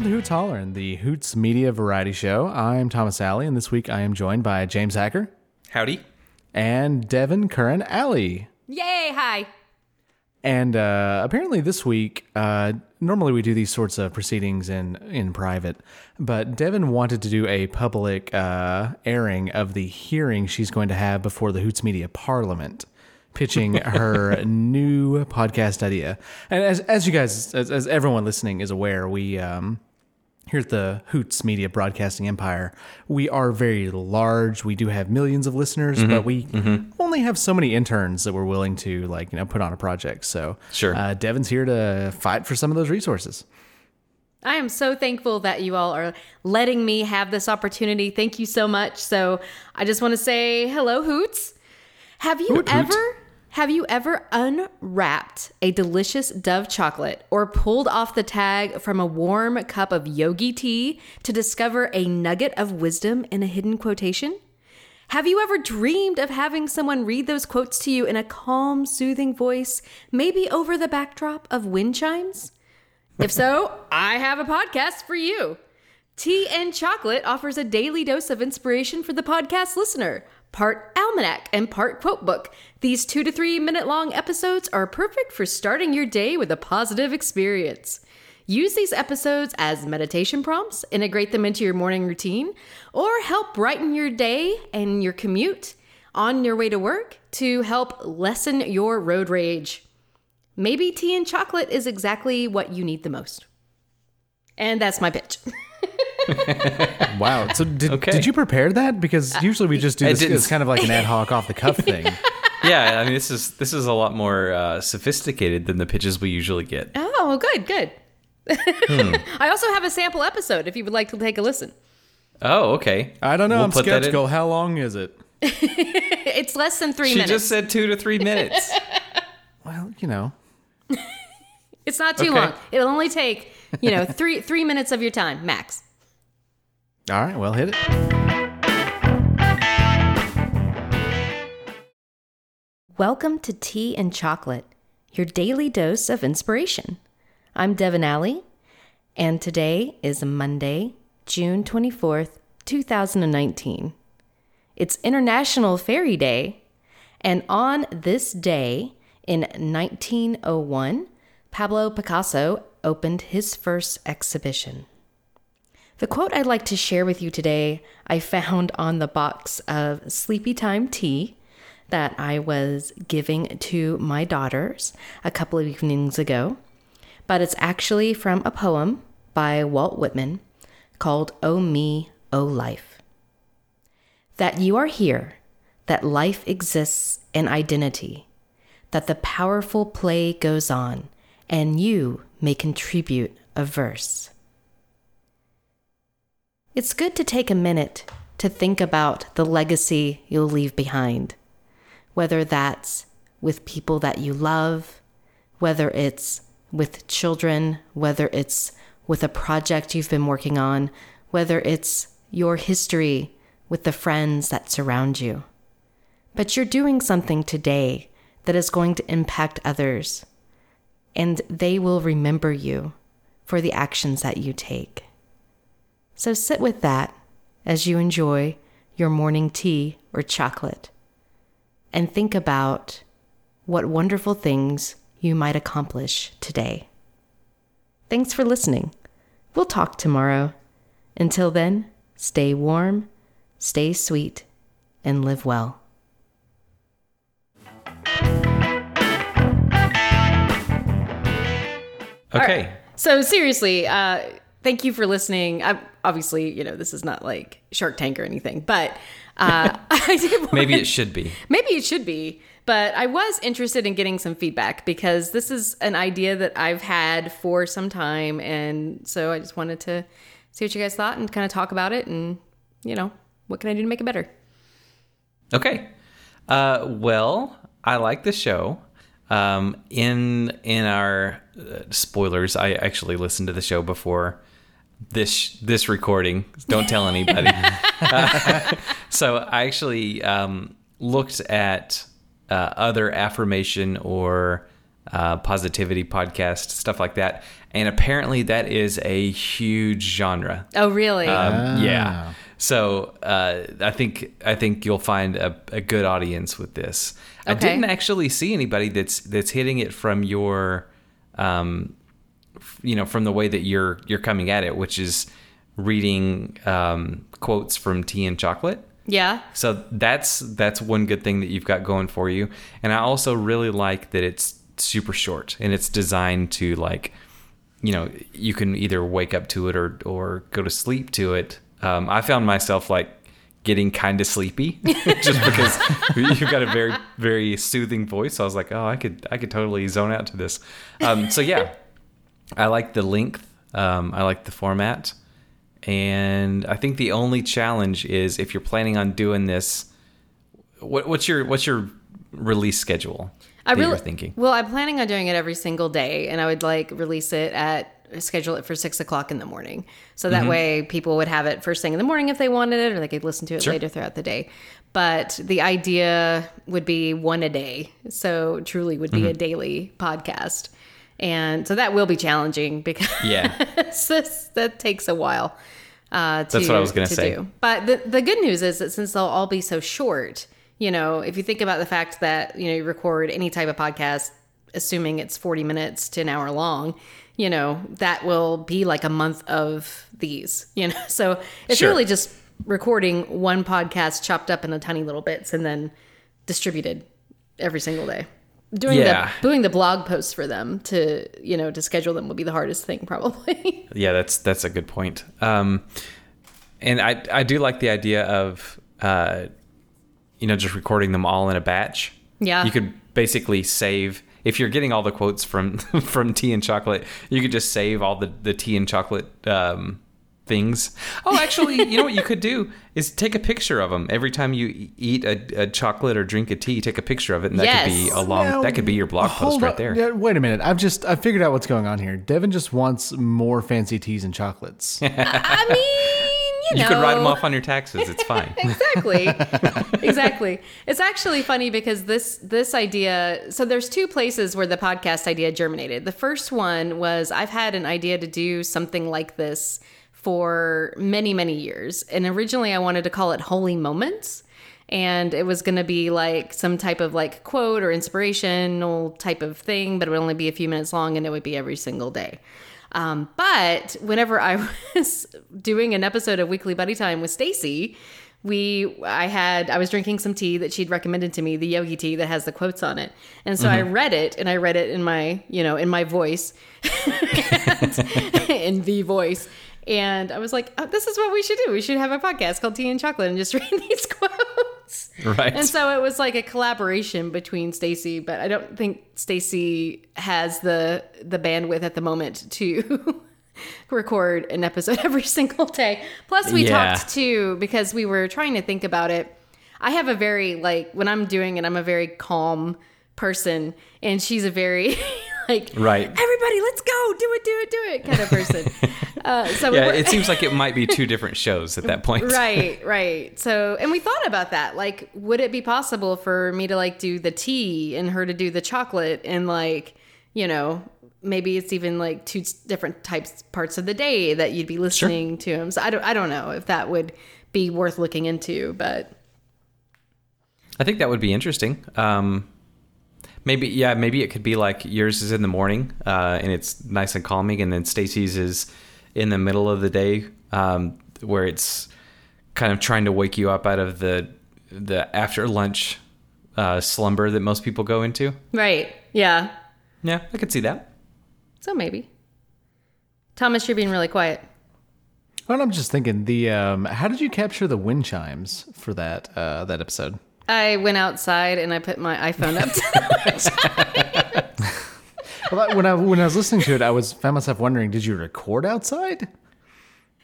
Welcome to Hoots Hollering, the Hoots Media Variety Show. I'm Thomas Alley, and this week I am joined by James Hacker Howdy. and Devin Curran Alley. Yay, hi. And uh, apparently this week, uh, normally we do these sorts of proceedings in in private, but Devin wanted to do a public uh, airing of the hearing she's going to have before the Hoots Media Parliament, pitching her new podcast idea. And as as you guys, as, as everyone listening is aware, we. Um, here at the Hoots Media Broadcasting Empire, we are very large. We do have millions of listeners, but we only have so many interns that we're willing to like you know put on a project. So Sure. uh, Devin's here to fight for some of those resources. I am so thankful that you all are letting me have this opportunity. Thank you so much. So, I just want to say hello, Hoots. Have you Hoot, hoot. Have you ever unwrapped a delicious Dove chocolate or pulled off the tag from a warm cup of yogi tea to discover a nugget of wisdom in a hidden quotation? Have you ever dreamed of having someone read those quotes to you in a calm, soothing voice, maybe over the backdrop of wind chimes? If so, I have a podcast for you. Tea and Chocolate offers a daily dose of inspiration for the podcast listener, part almanac and part quote book. These two to three minute long episodes are perfect for starting your day with a positive experience. Use these episodes as meditation prompts, integrate them into your morning routine, or help brighten your day and your commute on your way to work to help lessen your road rage. Maybe tea and chocolate is exactly what you need the most. And that's my pitch. Wow! So did, Okay. did you prepare that? Because uh, usually we just do this. didn't. It's kind of like an ad hoc, off the cuff thing. Yeah, I mean this is this is a lot more uh, sophisticated than the pitches we usually get. Oh, good, good. I also have a sample episode if you would like to take a listen. Oh, okay. I don't know. We'll I'm put that in. skeptical. How long is it? It's less than three She minutes. just said two to three minutes. Well, you know. it's not too Okay. long. It'll only take, you know, three three minutes of your time, max. All right. Well, hit it. Welcome to Tea and Chocolate, your daily dose of inspiration. I'm Devin Alley, and today is Monday, June 24th, 2019. It's International Fairy Day, and on this day in 1901, Pablo Picasso opened his first exhibition. The quote I'd like to share with you today, I found on the box of Sleepy Time tea that I was giving to my daughters a couple of evenings ago. But it's actually from a poem by Walt Whitman called Oh Me, Oh Life. That you are here, that life exists in identity, that the powerful play goes on, and you may contribute a verse. It's good to take a minute to think about the legacy you'll leave behind, whether that's with people that you love, whether it's with children, whether it's with a project you've been working on, whether it's your history with the friends that surround you. But you're doing something today that is going to impact others, and they will remember you for the actions that you take. So sit with that as you enjoy your morning tea or chocolate and think about what wonderful things you might accomplish today. Thanks for listening. We'll talk tomorrow. Until then, stay warm, stay sweet, and live well. Okay. So seriously, uh, thank you for listening. I, obviously, you know this is not like Shark Tank or anything, but uh, I did want- Maybe it should be. maybe it should be. But I was interested in getting some feedback because this is an idea that I've had for some time, and so I just wanted to see what you guys thought and kind of talk about it, and you know what can I do to make it better. Okay. Uh, well, I like the show. Um, in in our uh, spoilers, I actually listened to the show before this this recording. Don't tell anybody. Uh, so I actually um, looked at uh, other affirmation or uh, positivity podcast, stuff like that. And apparently, that is a huge genre. Oh, really? Um, Yeah. So uh, I think I think you'll find a, a good audience with this. I didn't actually see anybody that's that's hitting it from your, um, f- you know, from the way that you're you're coming at it, which is reading um, quotes from Tea and Chocolate. yeah. So that's that's one good thing that you've got going for you. And I also really like that it's super short and it's designed to like you know, you can either wake up to it or or go to sleep to it. Um, I found myself like getting kind of sleepy just because you've got a very very soothing voice. So I was like, oh, I could I could totally zone out to this. Um, so yeah, I like the length. Um, I like the format, and I think the only challenge is if you're planning on doing this. What, what's your what's your release schedule? I really thinking. Well, I'm planning on doing it every single day, and I would like release it at schedule it for six o'clock in the morning, so Mm-hmm. that way people would have it first thing in the morning if they wanted it, or they could listen to it Sure. later throughout the day. But the idea would be one a day, so truly would Mm-hmm. be a daily podcast, and so that will be challenging because Yeah. this that takes a while. Uh, to, That's what I was gonna to say. do. But the the good news is that since they'll all be so short, you know, if you think about the fact that you know you record any type of podcast, assuming it's forty minutes to an hour long, you know, that will be like a month of these. You know, so it's Sure. really just recording one podcast chopped up into tiny little bits and then distributed every single day. Doing Yeah. the doing the blog posts for them to you know to schedule them will be the hardest thing probably. Yeah, that's that's a good point. Um, and I I do like the idea of uh, you know, just recording them all in a batch. Yeah. You could basically save if you're getting all the quotes from from tea and chocolate, you could just save all the the tea and chocolate um, things. Oh, actually, you know what you could do is take a picture of them every time you eat a, a chocolate or drink a tea. Take a picture of it, and that could be a long. Now, that could be your blog post right there. yeah, wait a minute. I've just I figured out what's going on here. Devin just wants more fancy teas and chocolates. I mean, you, You could write them off on your taxes. It's fine. exactly exactly it's actually funny because this this idea so there's two places where the podcast idea germinated the first one was i've had an idea to do something like this for many many years and originally i wanted to call it holy moments and it was going to be like some type of like quote or inspirational type of thing but it would only be a few minutes long and it would be every single day um, but whenever I was doing an episode of Weekly Buddy Time with Stacy, we I had I was drinking some tea that she'd recommended to me, the yogi tea that has the quotes on it. And so I read it and I read it in my, you know, in my voice. in the voice. And I was like, oh, this is what we should do. We should have a podcast called Tea and Chocolate and just read these quotes. Right. And so it was like a collaboration between Stacy, but I don't think Stacy has the the bandwidth at the moment to record an episode every single day. Plus we Yeah. talked too because we were trying to think about it. I have a very like when I'm doing it, I'm a very calm person and she's a very like Right. everybody let's go do it do it do it kind of person uh, so yeah, it seems like it might be two different shows at that point. right right so and we thought about that like would it be possible for me to like do the tea and her to do the chocolate and like you know maybe it's even like two different types parts of the day that you'd be listening to him so i don't i don't know if that would be worth looking into but I think that would be interesting. Um, maybe, yeah, maybe it could be like yours is in the morning uh, and it's nice and calming, and then Stacy's is in the middle of the day um, where it's kind of trying to wake you up out of the the after lunch uh, slumber that most people go into. right yeah Yeah, I could see that. so maybe thomas you're being really quiet Well, I'm just thinking the um, how did you capture the wind chimes for that uh, that episode? i went outside and i put my iphone up to Well, when I when I was listening to it, I was found myself wondering, did you record outside?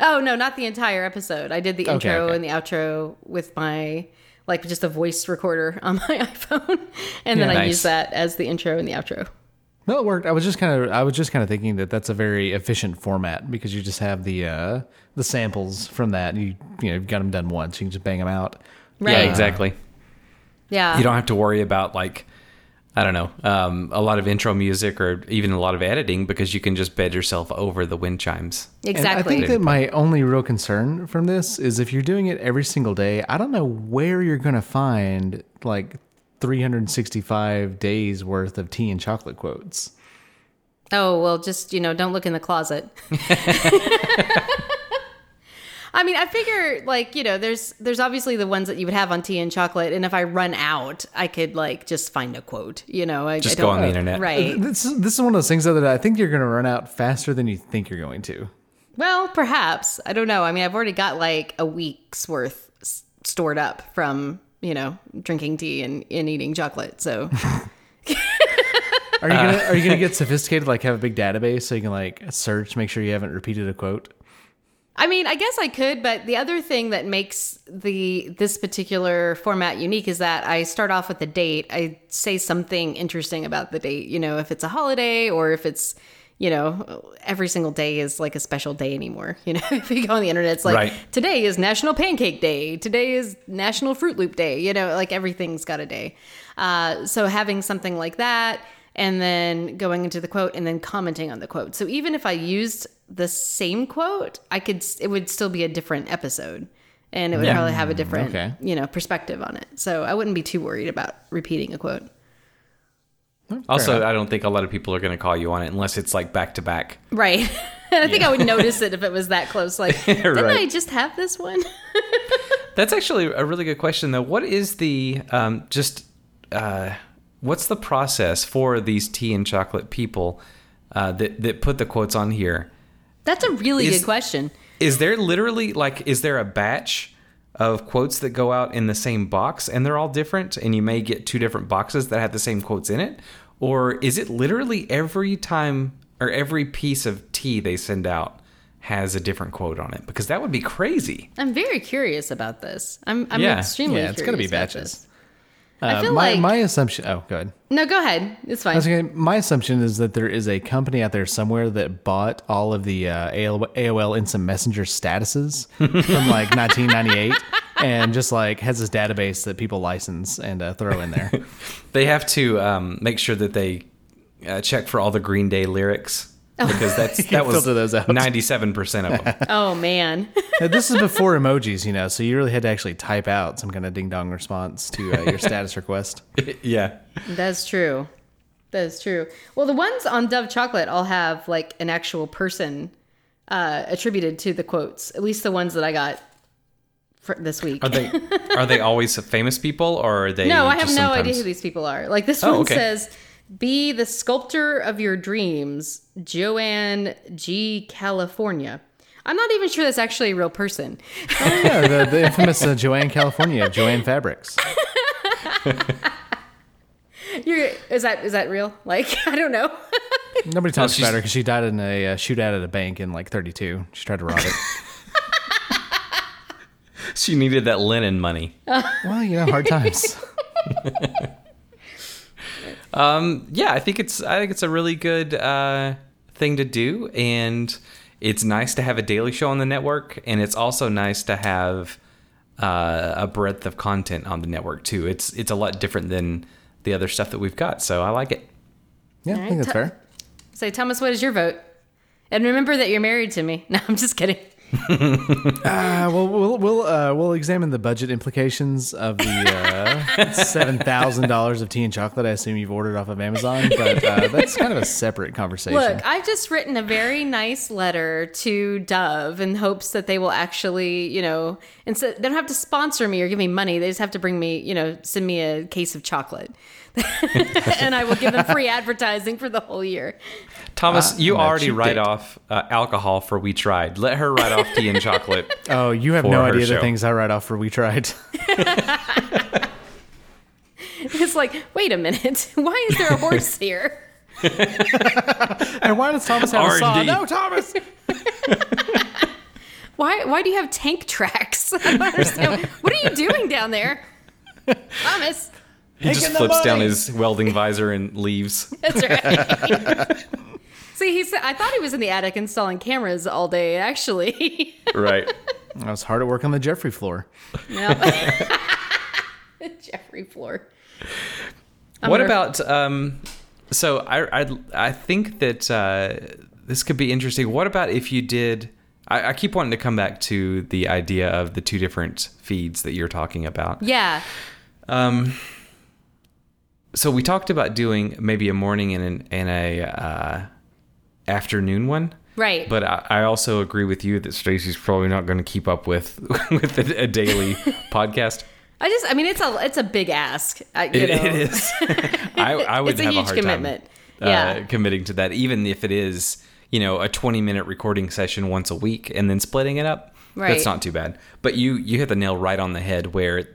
Oh no, not the entire episode. I did the Okay, intro okay. and the outro with my like just a voice recorder on my iPhone, and then Yeah, I nice. used that as the intro and the outro. No, it worked. I was just kind of I was just kind of thinking that that's a very efficient format because you just have the uh, the samples from that. And you you know you've got them done once. You can just bang them out. Right. Yeah, exactly. Yeah. You don't have to worry about like I don't know, um, a lot of intro music or even a lot of editing because you can just bed yourself over the wind chimes. And Exactly. I think that my only real concern from this is if you're doing it every single day, I don't know where you're going to find like 365 days worth of tea and chocolate quotes. Oh, well, just, you know, don't look in the closet. I mean, I figure like, you know, there's there's obviously the ones that you would have on tea and chocolate, and if I run out, I could like just find a quote, you know. I, Just I go don't- on the internet. Right. This is, this is one of those things though that I think you're going to run out faster than you think you're going to. Well, perhaps. I don't know. I mean, I've already got like a week's worth s- stored up from, you know, drinking tea and, and eating chocolate. So, Are you gonna Are you gonna get sophisticated, like have a big database so you can like search, make sure you haven't repeated a quote? I mean, I guess I could, but the other thing that makes the this particular format unique is that I start off with the date. I say something interesting about the date. You know, if it's a holiday or if it's, you know, every single day is like a special day anymore. You know, if you go on the internet, it's like Right. today is National Pancake Day. Today is National Fruit Loop Day. You know, like everything's got a day. Uh, so having something like that and then going into the quote and then commenting on the quote. So even if I used the same quote, I could it would still be a different episode. And it would Yeah. probably have a different, okay. you know, perspective on it. So I wouldn't be too worried about repeating a quote. Also, I don't think a lot of people are going to call you on it unless it's like back to back. Right. I think I would notice it if it was that close. Like, didn't Right. I just have this one? That's actually a really good question, though. What is the um, just uh, what's the process for these tea and chocolate people uh, that that put the quotes on here? That's a really Is- good question. Is there literally like is there a batch of quotes that go out in the same box and they're all different and you may get two different boxes that have the same quotes in it? Or is it literally every time or every piece of tea they send out has a different quote on it? Because that would be crazy. I'm very curious about this. I'm, I'm Yeah. extremely Yeah, it's gonna be curious about batches. This. I feel my like- my assumption. Oh, go ahead. No, go ahead. It's fine. gonna- my assumption is that there is a company out there somewhere that bought all of the uh, AOL, AOL Instant Messenger statuses from like 1998 and just like has this database that people license and uh, throw in there. They have to um, make sure that they uh, check for all the Green Day lyrics because that's that was those ninety-seven percent of them. Oh, man. Uh, this is before emojis, you know, so you really had to actually type out some kind of ding dong response to uh, your status request. yeah, That's true. That is true. Well, the ones on Dove Chocolate all have like an actual person uh, attributed to the quotes. At least the ones that I got for this week. are they are they always famous people or are they? no, I have no sometimes- idea who these people are. Like this Oh, one okay. says, "Be the sculptor of your dreams, Joanne G. California." I'm not even sure that's actually a real person. Yeah, the, the infamous uh, Joanne California Jo-Ann Fabrics. You're, is that is that real? Like I don't know. Nobody talks she's- about her because she died in a uh, shootout at a bank in like 32. She tried to rob it. She needed that linen money. well, you know, hard times. Yeah, I think it's I think it's a really good uh, thing to do, and it's nice to have a daily show on the network, and it's also nice to have uh, a breadth of content on the network too. It's it's a lot different than the other stuff that we've got, so I like it. Yeah, I think that's t- fair. Say, Thomas, what is your vote? And remember that you're married to me. No, I'm just kidding. Uh, well, we'll we'll uh, we'll examine the budget implications of the uh, seven thousand dollars of tea and chocolate. I assume you've ordered off of Amazon, but uh, that's kind of a separate conversation. Look, I've just written a very nice letter to Dove in hopes that they will actually, you know, instead they don't have to sponsor me or give me money. They just have to bring me, you know, send me a case of chocolate, and I will give them free advertising for the whole year. Thomas, you already write date. off uh, alcohol for We Tried. Let her write off tea and chocolate. oh, you have no her idea the things I write off for We Tried. It's like, wait a minute, why is there a horse here? and why does Thomas have a saw? R&D. No, Thomas. Why why do you have tank tracks? I don't understand. what are you doing down there, Thomas? He just Taking the flips down his welding visor and leaves. That's right. See, he said I thought he was in the attic installing cameras all day. Actually, Right. I was hard at work on the Jeffrey floor. no. Jeffrey Floor. what gonna- about um so I I I think that uh this could be interesting. What about if you did I, I keep wanting to come back to the idea of the two different feeds that you're talking about. Yeah. Um so we talked about doing maybe a morning and an and a uh afternoon one. Right. But I, I also agree with you that Stacy's probably not going to keep up with with a, a daily podcast. I just, I mean, it's a, it's a big ask. You It, know. it is. I, I would It's a have huge a hard commitment. time uh, Yeah. committing to that, even if it is you know a twenty minute recording session once a week and then splitting it up. Right. That's not too bad. But you you hit the nail right on the head. Where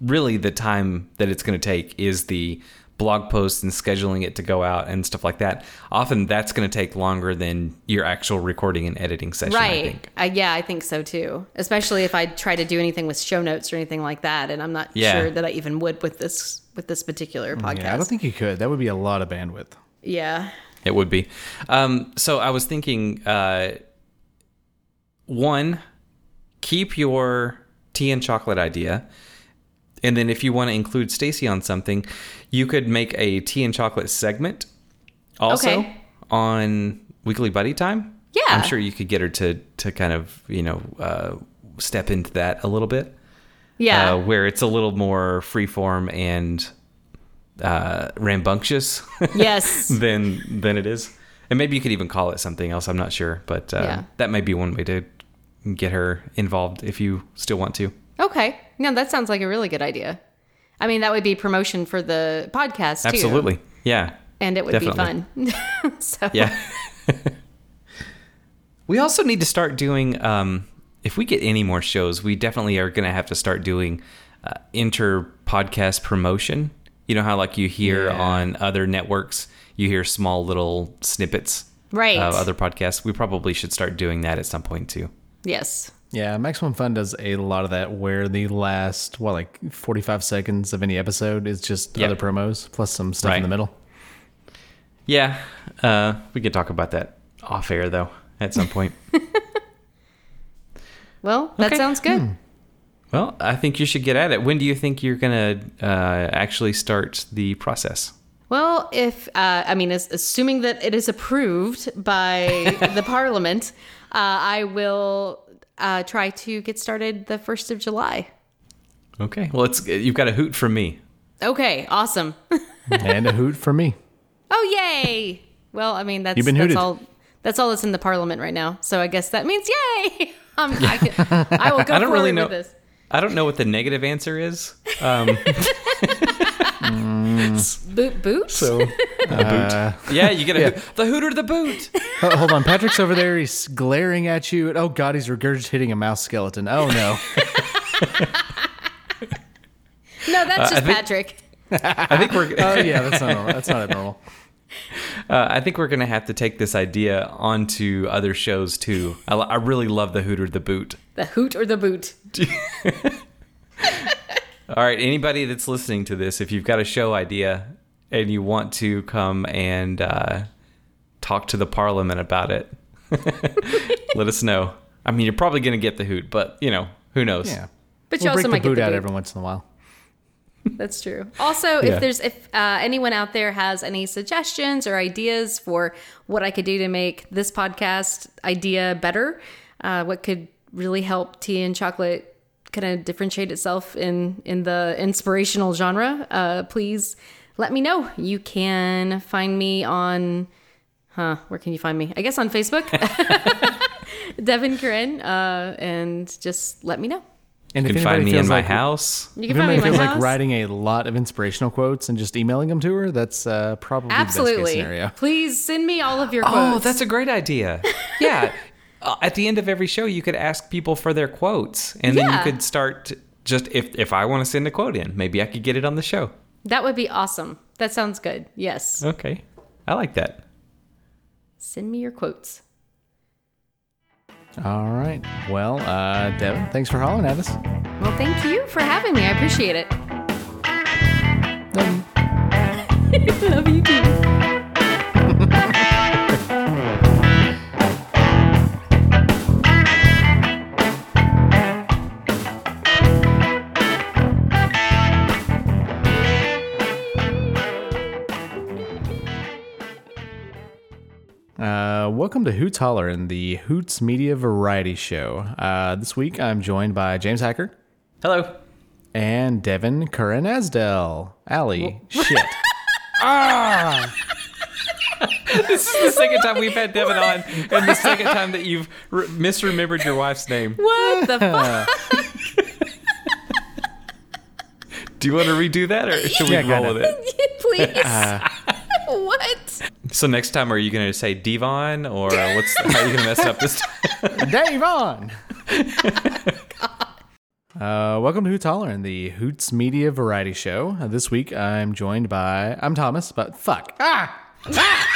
really the time that it's going to take is the blog posts and scheduling it to go out and stuff like that. Often that's going to take longer than your actual recording and editing session. I Right. think. Uh, yeah, I think so too. Especially if I try to do anything with show notes or anything like that, and I'm not Yeah. sure that I even would with this with this particular podcast. Yeah, I don't think you could. That would be a lot of bandwidth. Yeah. It would be. Um, so I was thinking, uh, one, keep your tea and chocolate idea, and then if you want to include Stacy on something, you could make a tea and chocolate segment. Also Okay. on Weekly Buddy Time. Yeah. I'm sure you could get her to to kind of you know uh, step into that a little bit. Yeah. Uh, where it's a little more freeform and uh, rambunctious. yes. than than it is. And maybe you could even call it something else. I'm not sure, but uh, Yeah. that might be one way to get her involved if you still want to. Okay. No, that sounds like a really good idea. I mean, that would be promotion for the podcast too. Absolutely, yeah, And it would Definitely. be fun. so yeah. we also need to start doing. Um, if we get any more shows, we definitely are going to have to start doing uh, inter podcast promotion. You know how like you hear Yeah. on other networks, you hear small little snippets Right. of other podcasts. We probably should start doing that at some point too. Yes. Yeah, Maximum Fun does a lot of that where the last, what, like 45 seconds of any episode is just Yep. other promos plus some stuff Right. in the middle. Yeah, uh, we could talk about that off air though at some point. Well, that Okay. sounds good. well, I think you should get at it. When do you think you're gonna uh, actually start the process? Well, if uh, I mean, as, assuming that it is approved by the Parliament, I will uh, try to get started the first of July. Okay, well, it's you've got a hoot from me. Okay, awesome. and a hoot for me. oh, yay! Well, I mean, that's You've been that's hooted. all. That's all that's in the Parliament right now. So I guess that means yay! Um, I, can, I will go I don't really know. with this. I don't know what the negative answer is. Um, Boot boot. So, uh, yeah, you get a hoot. the hooter the boot. oh, hold on. Patrick's over there. He's glaring at you. Oh, God, he's regurgitating a mouse skeleton. Oh, no. no, that's just I think- Patrick. I think we're. Oh, yeah, that's not normal. That's not abnormal. Uh, I think we're gonna have to take this idea onto other shows too. I, I really love the hoot or the boot. The hoot or the boot. All right, anybody that's listening to this, if you've got a show idea and you want to come and uh, talk to the parliament about it, let us know. I mean, you're probably going to get the hoot, but you know, who knows? Yeah. But you We'll also break might the get boot the out boot. every once in a while. That's true. Also, Yeah. if there's if uh, anyone out there has any suggestions or ideas for what I could do to make this podcast idea better, uh, what could really help tea and chocolate kind of differentiate itself in in the inspirational genre, uh, please let me know. You can find me on, huh? Where can you find me? I guess on Facebook, Devin Corinne, uh, and just let me know. And You if can find me in my like, house. You If can find me in my feels house. like writing a lot of inspirational quotes and just emailing them to her, that's uh, probably the best case Absolutely. scenario. Please send me all of your quotes. Oh, that's a great idea. Yeah. Uh, at the end of every show, you could ask people for their quotes, and then you could start just if if I want to send a quote in, maybe I could get it on the show. That would be awesome. That sounds good. Yes. Okay, I like that. Send me your quotes. All right. Well, uh, Devin, thanks for hollering at us. Well, thank you for having me. I appreciate it. Um, Love you too. Welcome to Hoots Holler in the Hoots Media Variety Show. Uh, this week I'm joined by James Hacker Hello. and Devin Curran Asdell. Allie, shit. This is the second time we've had Devin on, and the second time that you've re- misremembered your wife's name. What the fuck? Do you want to redo that, or should we Yeah, roll with it? Please. What? So next time, are you going to say Devon, or what's how are you going to mess it up this time? Dave on. Uh, welcome to Hoots Holler in the Hoots Media Variety Show. Uh, this week I'm joined by I'm Thomas, but fuck. ah. Ah!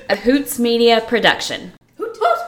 A Hoots Media production.